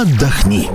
отдохни.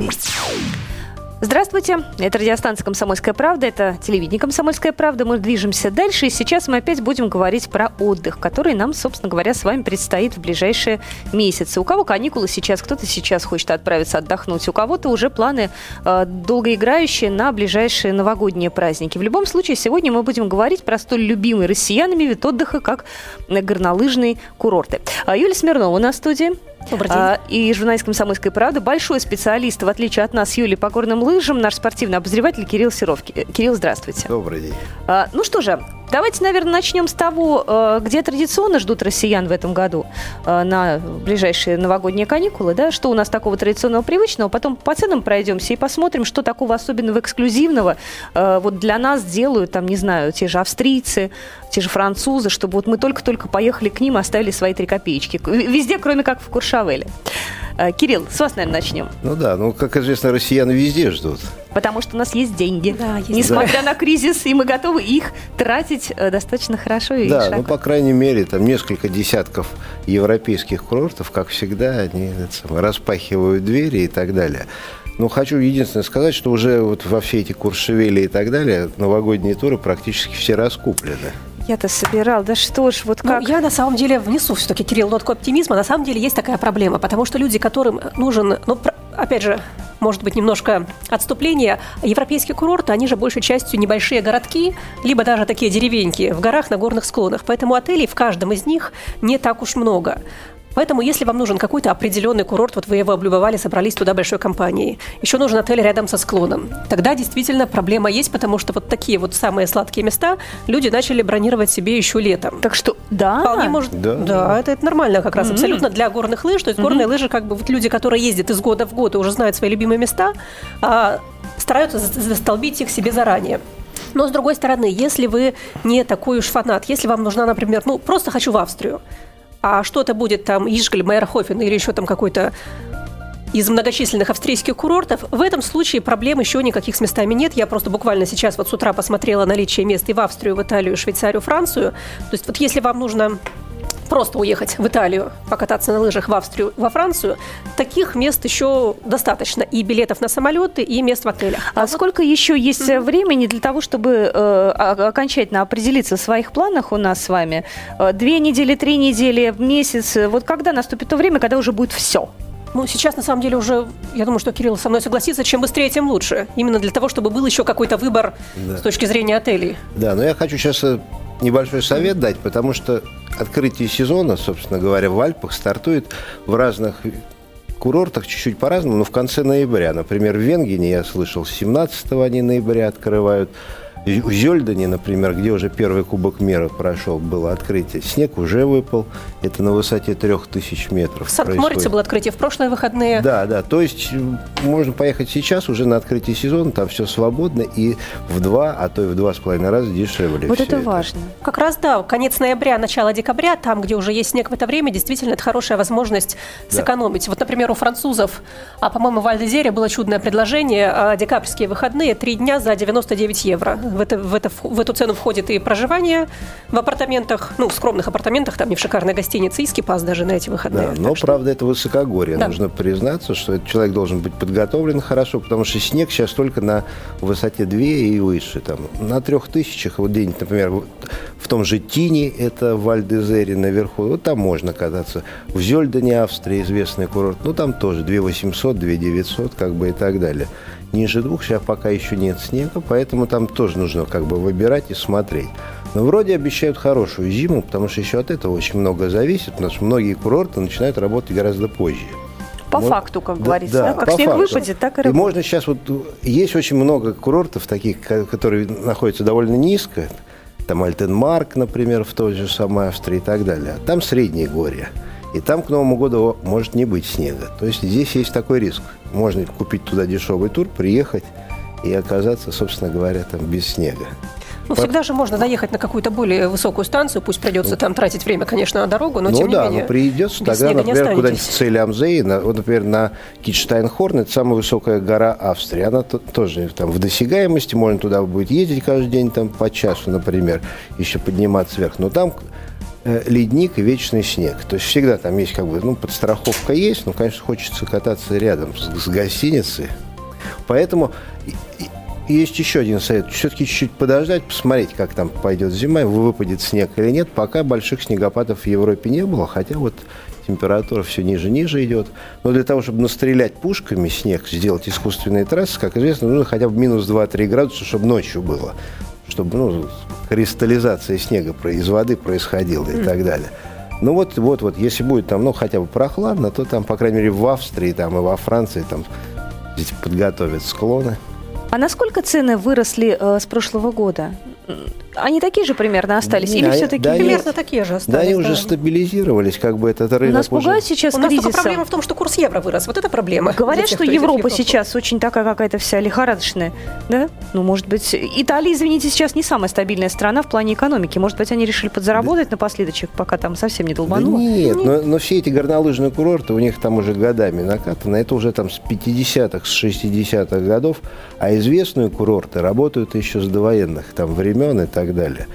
Здравствуйте, это радиостанция «Комсомольская правда», это телевидение «Комсомольская правда». Мы движемся дальше, и сейчас мы опять будем говорить про отдых, который нам, собственно говоря, с вами предстоит в ближайшие месяцы. У кого каникулы сейчас, кто-то сейчас хочет отправиться отдохнуть, у кого-то уже планы э, долгоиграющие на ближайшие новогодние праздники. В любом случае, сегодня мы будем говорить про столь любимый россиянами вид отдыха, как горнолыжные курорты. А Юлия Смирнова на студии. Добрый день. А, и журналист «Комсомольской правды», большой специалист, в отличие от нас, Юлии, по горным лыжам, наш спортивный обозреватель Кирилл Серовки. Э, Кирилл, здравствуйте. Добрый день. А, ну что же, давайте, наверное, начнем с того, э, где традиционно ждут россиян в этом году э, на ближайшие новогодние каникулы, да, что у нас такого традиционного привычного, потом по ценам пройдемся и посмотрим, что такого особенного эксклюзивного вот для нас делают, там, не знаю, те же австрийцы, те же французы, чтобы вот мы только-только поехали к ним оставили свои три копеечки. Везде, кроме как в Куршавеле. Э, Кирилл, с вас, наверное, начнем. Ну да, ну, как известно, россияне везде ждут. Потому что у нас есть деньги. Да, есть. Несмотря на кризис, и мы готовы их тратить э, достаточно хорошо и Да, широко. ну, по крайней мере, там несколько десятков европейских курортов, как всегда, они это самое, распахивают двери и так далее. Ну, хочу единственное сказать, что уже вот во все эти куршевели и так далее новогодние туры практически все раскуплены. Я-то собирал, да что ж, вот Ну, как... я на самом деле внесу все-таки, Кирилл, нотку оптимизма. На самом деле есть такая проблема, потому что люди, которым нужен, ну, опять же, может быть, немножко отступление. Европейские курорты, они же большей частью небольшие городки, либо даже такие деревеньки в горах на горных склонах. Поэтому отелей в каждом из них не так уж много. Поэтому, если вам нужен какой-то определенный курорт, вот вы его облюбовали, собрались туда большой компанией, еще нужен отель рядом со склоном, тогда действительно проблема есть, потому что вот такие вот самые сладкие места люди начали бронировать себе еще летом. Так что, да. Вполне может. Да, Да, да. это, это нормально как раз Мгм. абсолютно для горных лыж. То есть горные лыжи, как бы вот люди, которые ездят из года в год и уже знают свои любимые места, а, стараются за- застолбить их себе заранее. Но с другой стороны, если вы не такой уж фанат, если вам нужна, например, ну просто хочу в Австрию, а что-то будет там Ишгаль, Майерхофен или еще там какой-то из многочисленных австрийских курортов. В этом случае проблем еще никаких с местами нет. Я просто буквально сейчас вот с утра посмотрела наличие мест и в Австрию, в Италию, Швейцарию, Францию. То есть вот если вам нужно просто уехать в Италию, покататься на лыжах в Австрию, во Францию, таких мест еще достаточно. И билетов на самолеты, и мест в отелях. А сколько еще есть э, времени для того, чтобы э, окончательно определиться в своих планах у нас с вами? Э, Две недели, три недели, месяц. Вот когда наступит то время, когда уже будет все? Ну, сейчас, на самом деле, уже, я думаю, что Кирилл со мной согласится, чем быстрее, тем лучше. Именно для того, чтобы был еще какой-то выбор Да. с точки зрения отелей. Да, но я хочу сейчас э, небольшой совет дать, потому что открытие сезона, собственно говоря, в Альпах стартует в разных курортах чуть-чуть по-разному, но в конце ноября. Например, в Венгене, я слышал, 17 они ноября открывают. В Зельдане, например, где уже первый кубок мира прошел, было открытие. Снег уже выпал. Это на высоте 3000 метров. В Санкт-Морице было открытие в прошлые выходные. Да, да. То есть можно поехать сейчас уже на открытие сезона, там все свободно и в два, а то и в два с половиной раза дешевле. Вот всё это важно. Как раз, да, конец ноября, начало декабря, там, где уже есть снег в это время, действительно, это хорошая возможность Да. сэкономить. Вот, например, у французов, а, по-моему, в Альдезере было чудное предложение, а, декабрьские выходные, три дня за 99 евро. В, это, в, это, в эту цену входит и проживание в апартаментах, ну, в скромных апартаментах, там не в шикарной гостинице, и скипас даже на эти выходные. Да, но что- правда это высокогорье. Да. Нужно признаться, что этот человек должен быть подготовлен хорошо, потому что снег сейчас только на высоте 2 и выше. Там, на трех тысячах, вот где-нибудь, например, в том же Тине, это в Вальдезере наверху, вот там можно кататься. В Зельдане, Австрия, известный курорт, ну там тоже 2 800, 2 900, как бы и так далее. Ниже двух сейчас пока еще нет снега, поэтому там тоже нужно как бы выбирать и смотреть. Но вроде обещают хорошую зиму, потому что еще от этого очень много зависит, потому что многие курорты начинают работать гораздо позже. По Вот. факту, как Да, говорится. да, да? Как снег факту. выпадет, так и И работает. можно сейчас вот есть очень много курортов таких, ко- которые находятся довольно низко. Там Альтенмарк, например, в той же самой Австрии и так далее. А Там средние горья. И там к Новому году может не быть снега. То есть здесь есть такой риск. Можно купить туда дешевый тур, приехать и оказаться, собственно говоря, там без снега. Ну, всегда же можно доехать на какую-то более высокую станцию, пусть придется там тратить время, конечно, на дорогу, но ну тем да, не менее. но придется без тогда, например, куда-нибудь в. Цейлямзее, на, вот, например, на Китштайнхорн, это самая высокая гора Австрии. Она то- тоже там в досягаемости, можно туда будет ездить каждый день там по часу, например, еще подниматься вверх. Но там ледник и вечный снег. То есть всегда там есть как бы, ну, подстраховка есть, но, конечно, хочется кататься рядом с, с гостиницей. Поэтому есть еще один совет. Все-таки чуть-чуть подождать, посмотреть, как там пойдет зима, выпадет снег или нет. Пока больших снегопадов в Европе не было, хотя вот температура все ниже ниже идет. Но для того, чтобы настрелять пушками снег, сделать искусственные трассы, как известно, нужно хотя бы минус 2-3 градуса, чтобы ночью было. Чтобы ну, кристаллизация снега из воды происходила и так далее. Ну вот, вот, вот, если будет там, ну, хотя бы прохладно, то там, по крайней мере, в Австрии там, и во Франции там подготовят склоны. А насколько цены выросли э, с прошлого года? Они такие же примерно остались? Или все-таки да, примерно нет, такие же остались? Да, они да. уже стабилизировались, как бы этот рынок Нас пугает уже... сейчас У нас проблема в том, что курс евро вырос. Вот это проблема. Говорят, тех, что Европа сейчас очень такая какая-то вся лихорадочная. Да? Ну, может быть, Италия, извините, сейчас не самая стабильная страна в плане экономики. Может быть, они решили подзаработать да. напоследочек, пока там совсем не долбануло? Да нет, но, но все эти горнолыжные курорты у них там уже годами накатано. Это уже там с 50-х, с 60-х годов. А известные курорты работают еще с довоенных там времен и так далее.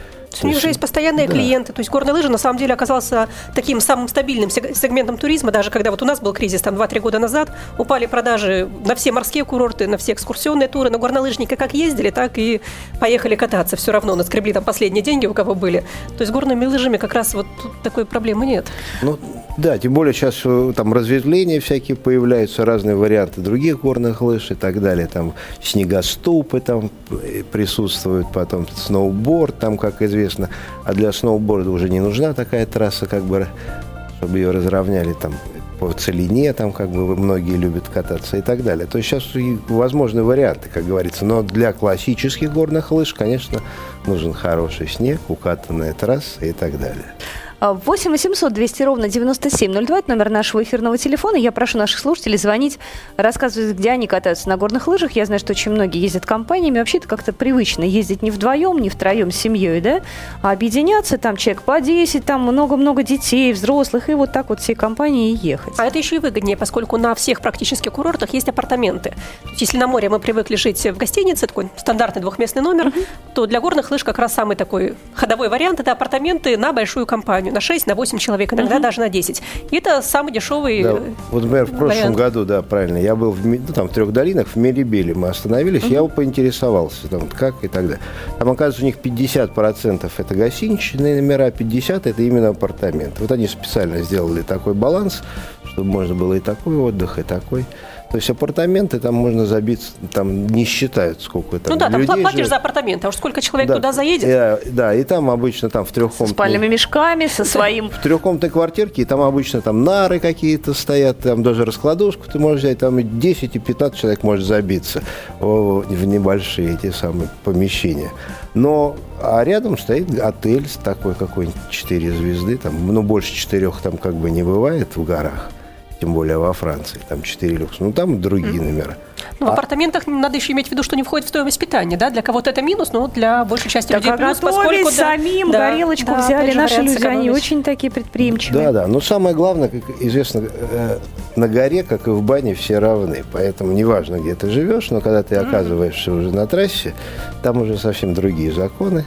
У них уже есть постоянные да. клиенты. То есть горные лыжи на самом деле оказался таким самым стабильным сегментом туризма. Даже когда вот у нас был кризис там 2-3 года назад, упали продажи на все морские курорты, на все экскурсионные туры. Но горнолыжники как ездили, так и поехали кататься. Все равно наскребли там последние деньги, у кого были. То есть горными лыжами как раз вот такой проблемы нет. Ну, да, тем более сейчас э, там разветвления всякие появляются, разные варианты других горных лыж и так далее. Там снегоступы там э, присутствуют, потом сноуборд там, как известно. А для сноуборда уже не нужна такая трасса, как бы, чтобы ее разровняли там по целине, там как бы многие любят кататься и так далее. То есть сейчас возможны варианты, как говорится. Но для классических горных лыж, конечно, нужен хороший снег, укатанная трасса и так далее. 8 800 200 ровно 9702, это номер нашего эфирного телефона. Я прошу наших слушателей звонить, рассказывать, где они катаются на горных лыжах. Я знаю, что очень многие ездят компаниями. Вообще это как-то привычно ездить не вдвоем, не втроем с семьей, да, а объединяться, там человек по 10, там много-много детей, взрослых, и вот так вот всей компанией ехать. А это еще и выгоднее, поскольку на всех практически курортах есть апартаменты. То есть, если на море мы привыкли жить в гостинице, такой стандартный двухместный номер, угу. то для горных лыж как раз самый такой ходовой вариант – это апартаменты на большую компанию компанию на 6, на 8 человек, иногда угу. даже на 10. И это самый дешевый да. Вот, например, в прошлом вариант. году, да, правильно, я был в, ну, там, в трех долинах, в Мерибеле мы остановились, угу. я поинтересовался, там, как и так далее. Там, оказывается, у них 50% это гостиничные номера, 50% это именно апартаменты. Вот они специально сделали такой баланс, чтобы можно было и такой отдых, и такой. То есть апартаменты там можно забиться, там не считают, сколько там Ну да, там людей платишь живет. за апартаменты, а уж сколько человек да. туда заедет. Да, да, и там обычно там в трехкомнатной... С спальными мешками, со своим... В трехкомнатной квартирке, и там обычно там нары какие-то стоят, там даже раскладушку ты можешь взять, там и 10, и 15 человек может забиться в небольшие эти самые помещения. Но а рядом стоит отель такой какой-нибудь 4 звезды, там, ну, больше четырех там как бы не бывает в горах тем более во Франции, там 4 люкс, ну там другие mm. номера. Ну, а... в апартаментах надо еще иметь в виду, что не входит в стоимость питания, да? Для кого-то это минус, но для большей части так людей плюс, поскольку... самим, да, горелочку да, взяли. Наши люди, они очень такие предприимчивые. Да, да, но самое главное, как известно, э, на горе, как и в бане, все равны. Поэтому неважно, где ты живешь, но когда ты оказываешься уже на трассе, там уже совсем другие законы.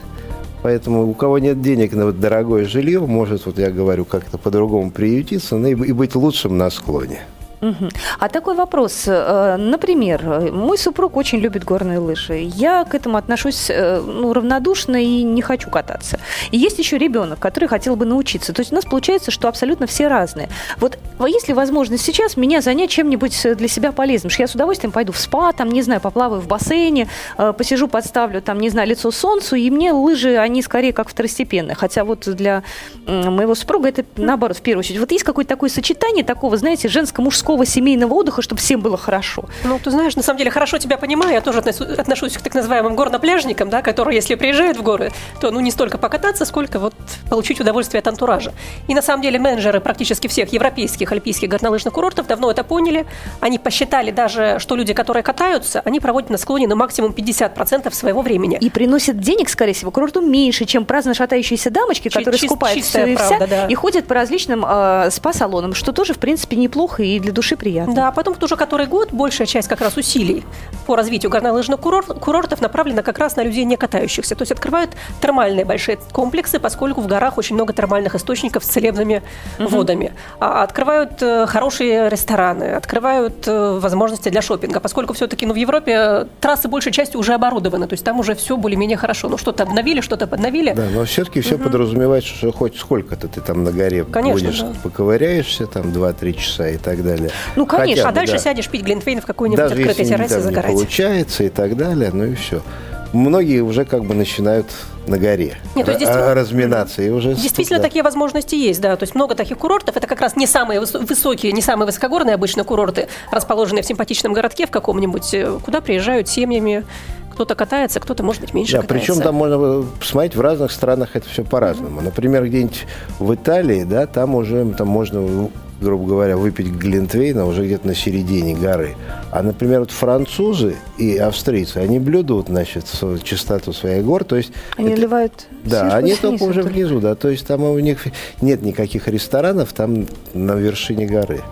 Поэтому у кого нет денег на вот дорогое жилье, может, вот я говорю, как-то по-другому приютиться ну, и быть лучшим на склоне. Угу. А такой вопрос. Э, например, мой супруг очень любит горные лыжи. Я к этому отношусь э, ну, равнодушно и не хочу кататься. И есть еще ребенок, который хотел бы научиться. То есть у нас получается, что абсолютно все разные. Вот есть ли возможность сейчас меня занять чем-нибудь для себя полезным? Что я с удовольствием пойду в спа, там, не знаю, поплаваю в бассейне, э, посижу, подставлю, там, не знаю, лицо солнцу, и мне лыжи, они скорее как второстепенные. Хотя вот для моего супруга это наоборот, в первую очередь. Вот есть какое-то такое сочетание такого, знаете, женско-мужского такого семейного отдыха, чтобы всем было хорошо. Ну, ты знаешь, на самом деле хорошо тебя понимаю. Я тоже отношусь к так называемым горнопляжникам, да, которые, если приезжают в горы, то ну не столько покататься, сколько вот получить удовольствие от антуража. И на самом деле менеджеры практически всех европейских альпийских горнолыжных курортов давно это поняли. Они посчитали даже, что люди, которые катаются, они проводят на склоне на максимум 50% своего времени. И приносят денег, скорее всего, курорту меньше, чем праздно шатающиеся дамочки, которые Чис- скупают все и вся, да. и ходят по различным э, спа-салонам, что тоже, в принципе, неплохо и для души приятно. Да, а потом уже который год большая часть как раз усилий по развитию горнолыжных курорт, курортов направлена как раз на людей не катающихся. То есть открывают термальные большие комплексы, поскольку в горах очень много термальных источников с целебными угу. водами. А, открывают э, хорошие рестораны, открывают э, возможности для шопинга, поскольку все-таки ну, в Европе трассы большей частью уже оборудованы, то есть там уже все более-менее хорошо. Ну что-то обновили, что-то подновили. Да, но все-таки все угу. подразумевает, что хоть сколько-то ты там на горе Конечно, будешь, да. поковыряешься там 2-3 часа и так далее. Ну, конечно, Хотя а дальше да. сядешь пить глинтвейн в какой-нибудь Даже открытой террасе загорать. не получается и так далее, ну и все. Многие уже как бы начинают на горе Нет, то есть р- действительно- разминаться. И уже Действительно, да. такие возможности есть, да. То есть много таких курортов. Это как раз не самые высо- высокие, не самые высокогорные обычно курорты, расположенные в симпатичном городке в каком-нибудь, э, куда приезжают семьями. Кто-то катается, кто-то, может быть, меньше Да, катается. причем там можно посмотреть, в разных странах это все по-разному. Например, где-нибудь в Италии, да, там уже там можно, грубо говоря, выпить глинтвейна уже где-то на середине горы. А, например, вот французы и австрийцы, они блюдут, значит, чистоту своих гор, то есть... Они это- наливают Да, они только уже внизу, да, то есть там у них нет никаких ресторанов там на вершине горы.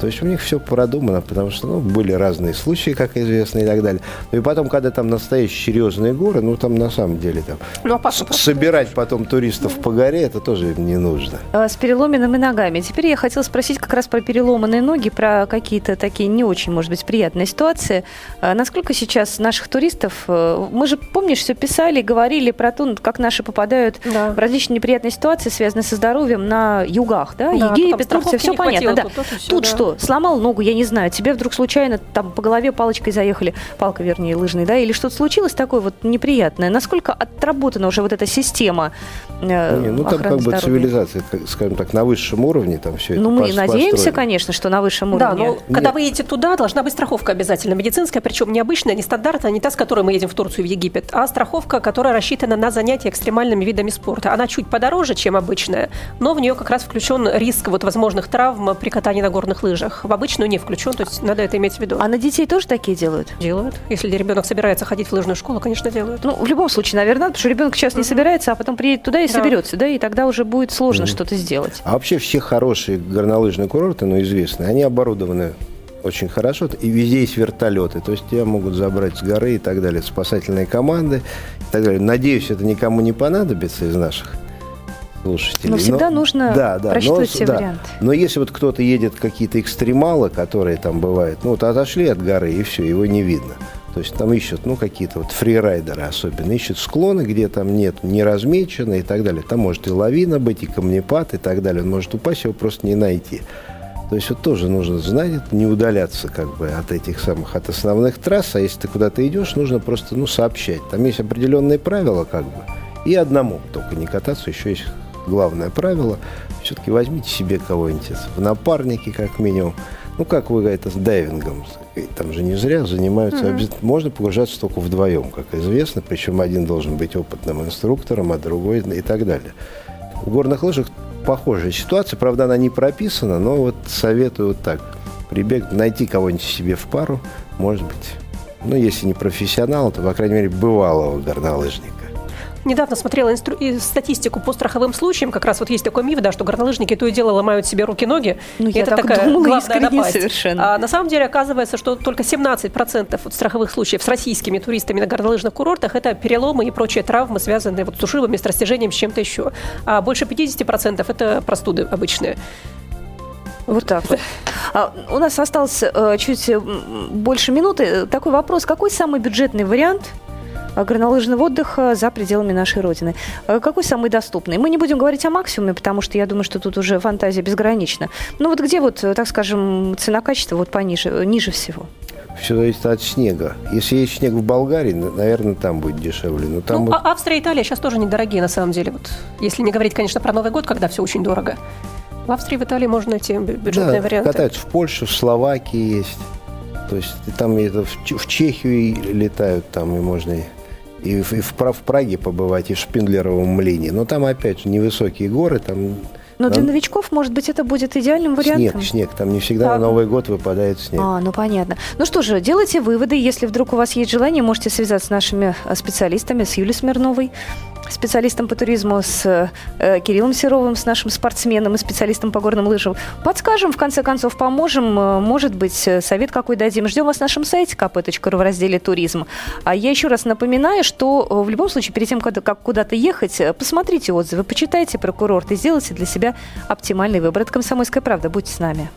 То есть у них все продумано, потому что ну, были разные случаи, как известно, и так далее. Ну и потом, когда там настоящие серьезные горы, ну там на самом деле там Ну, с- просто. собирать потом туристов по горе, это тоже не нужно. А, С переломенными ногами. Теперь я хотела спросить как раз про переломанные ноги, про какие-то такие не очень, может быть, приятные ситуации. А Насколько сейчас наших туристов... э, Мы же, помнишь, все писали, говорили про то, как наши попадают Да. в различные неприятные ситуации, связанные со здоровьем на югах, да? Да, Египет, Турция, все понятно. хватило, Да. тут всё, Тут да. что, сломал ногу, я не знаю, тебе вдруг случайно там по голове палочкой заехали, палка, вернее, лыжной, да, или что-то случилось такое вот неприятное. Насколько отработана уже вот эта система э, Не, ну там как бы здоровья? цивилизация, как- скажем так, на высшем уровне там все это Ну, мы пос- надеемся, построено. конечно, что на высшем Да, уровне. но когда Нет. вы едете туда, должна быть страховка обязательно медицинская, причем не обычная, не стандартная, не та, с которой мы едем в Турцию и в Египет, а страховка, которая рассчитана на занятия экстремальными видами спорта. Она чуть подороже, чем обычная, но в нее как раз включен риск вот возможных травм при катании на горных лыжах. В обычную не включен, то есть надо это иметь в виду. А на детей тоже такие делают? Делают. Если ребенок собирается ходить в лыжную школу, конечно, делают. Ну, в любом случае, наверное, потому что ребенок сейчас не собирается, а потом приедет туда и Да. соберется, да, и тогда уже будет сложно что-то сделать. А вообще все хорошие горнолыжные курорты, ну, известные, они оборудованы очень хорошо, и везде есть вертолеты, то есть тебя могут забрать с горы и так далее, спасательные команды и так далее. Надеюсь, это никому не понадобится из наших слушателей. Но всегда нужно да, да, просчитывать но, все да. варианты. Но если вот кто-то едет какие-то экстремалы, которые там бывают, ну вот отошли от горы и все, его не видно. То есть там ищут, ну, какие-то вот фрирайдеры особенно, ищут склоны, где там нет, не размечено и так далее. Там может и лавина быть, и камнепад и так далее. Он может упасть, его просто не найти. То есть вот тоже нужно знать, не удаляться как бы от этих самых, от основных трасс. А если ты куда-то идешь, нужно просто, ну, сообщать. Там есть определенные правила как бы. И одному только не кататься, еще есть главное правило. Все-таки возьмите себе кого-нибудь в напарники как минимум. Ну, как вы это с дайвингом. Там же не зря занимаются. Обязательно Можно погружаться только вдвоем, как известно. Причем один должен быть опытным инструктором, а другой и так далее. В горных лыжах похожая ситуация. Правда, она не прописана, но вот советую вот так. Прибег, найти кого-нибудь себе в пару, может быть. Ну, если не профессионал, то, по крайней мере, бывалого горнолыжника. Недавно смотрела инстру- статистику по страховым случаям. Как раз вот есть такой миф, да, что горнолыжники то и дело ломают себе руки-ноги. Ну, И я это так такая думала главная напасть. совершенно. А на самом деле оказывается, что только 17% от страховых случаев с российскими туристами на горнолыжных курортах это переломы и прочие травмы, связанные вот с ушибами, с растяжением, с чем-то еще. А больше 50% это простуды обычные. Вот так вот. А, у нас осталось э, чуть больше минуты. Такой вопрос. Какой самый бюджетный вариант горнолыжного отдыха за пределами нашей Родины? Э, Какой самый доступный? Мы не будем говорить о максимуме, потому что я думаю, что тут уже фантазия безгранична. Но вот где вот, э, так скажем, цена-качество вот пониже, э, ниже всего? Все зависит от снега. Если есть снег в Болгарии, на- наверное, там будет дешевле. Но там ну, вот- а Австрия и Италия сейчас тоже недорогие, на самом деле. Вот, если не говорить, конечно, про Новый год, когда все очень дорого. В Австрии, в Италии можно найти бю- бюджетные да, варианты. катаются в Польше, в Словакии есть. То есть там это в, Чехию летают, там и можно и, в, и в Праге побывать, и в Шпиндлеровом млине. Но там опять же невысокие горы, там Но для новичков, может быть, это будет идеальным вариантом? Снег, снег. Там не всегда на Новый год выпадает снег. А, ну понятно. Ну что же, делайте выводы. Если вдруг у вас есть желание, можете связаться с нашими э, специалистами, с Юлией Смирновой, специалистом по туризму, с э, Кириллом Серовым, с нашим спортсменом и специалистом по горным лыжам. Подскажем, в конце концов, поможем. Э, может быть, э, совет какой дадим. Ждем вас на нашем сайте kp.ru в разделе «Туризм». А я еще раз напоминаю, что в любом случае, перед тем, как куда-то ехать, посмотрите отзывы, почитайте про курорт и сделайте для себя оптимальный выбор. Это «Комсомольская правда». Будьте с нами.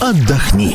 Отдохни.